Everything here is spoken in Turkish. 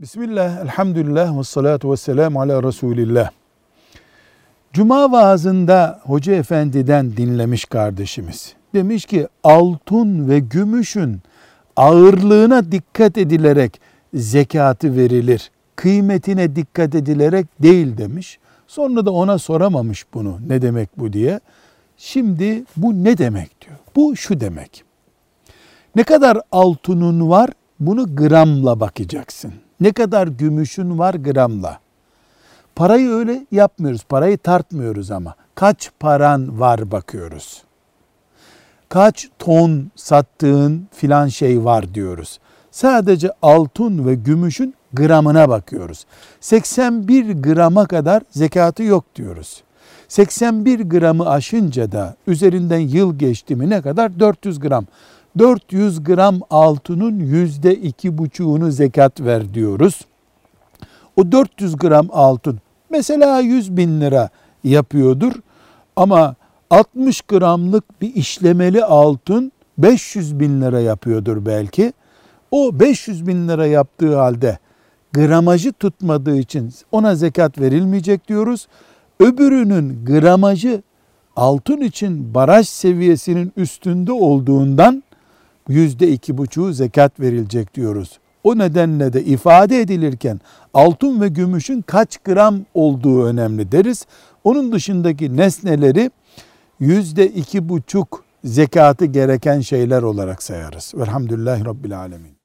Bismillah, elhamdülillah ve salatu ve selamu ala Resulillah. Cuma vaazında Hoca Efendi'den dinlemiş kardeşimiz. Demiş ki altın ve gümüşün ağırlığına dikkat edilerek zekatı verilir. Kıymetine dikkat edilerek değil demiş. Sonra da ona soramamış bunu ne demek bu diye. Şimdi bu ne demek diyor. Bu şu demek. Ne kadar altının var bunu gramla bakacaksın. Ne kadar gümüşün var gramla. Parayı öyle yapmıyoruz. Parayı tartmıyoruz ama. Kaç paran var bakıyoruz. Kaç ton sattığın filan şey var diyoruz. Sadece altın ve gümüşün gramına bakıyoruz. 81 grama kadar zekatı yok diyoruz. 81 gramı aşınca da üzerinden yıl geçti mi ne kadar? 400 gram. 400 gram altının yüzde iki buçuğunu zekat ver diyoruz. O 400 gram altın mesela 100 bin lira yapıyordur ama 60 gramlık bir işlemeli altın 500 bin lira yapıyordur belki. O 500 bin lira yaptığı halde gramajı tutmadığı için ona zekat verilmeyecek diyoruz. Öbürünün gramajı altın için baraj seviyesinin üstünde olduğundan yüzde iki buçuğu zekat verilecek diyoruz. O nedenle de ifade edilirken altın ve gümüşün kaç gram olduğu önemli deriz. Onun dışındaki nesneleri yüzde iki buçuk zekatı gereken şeyler olarak sayarız. Velhamdülillahi Rabbil Alemin.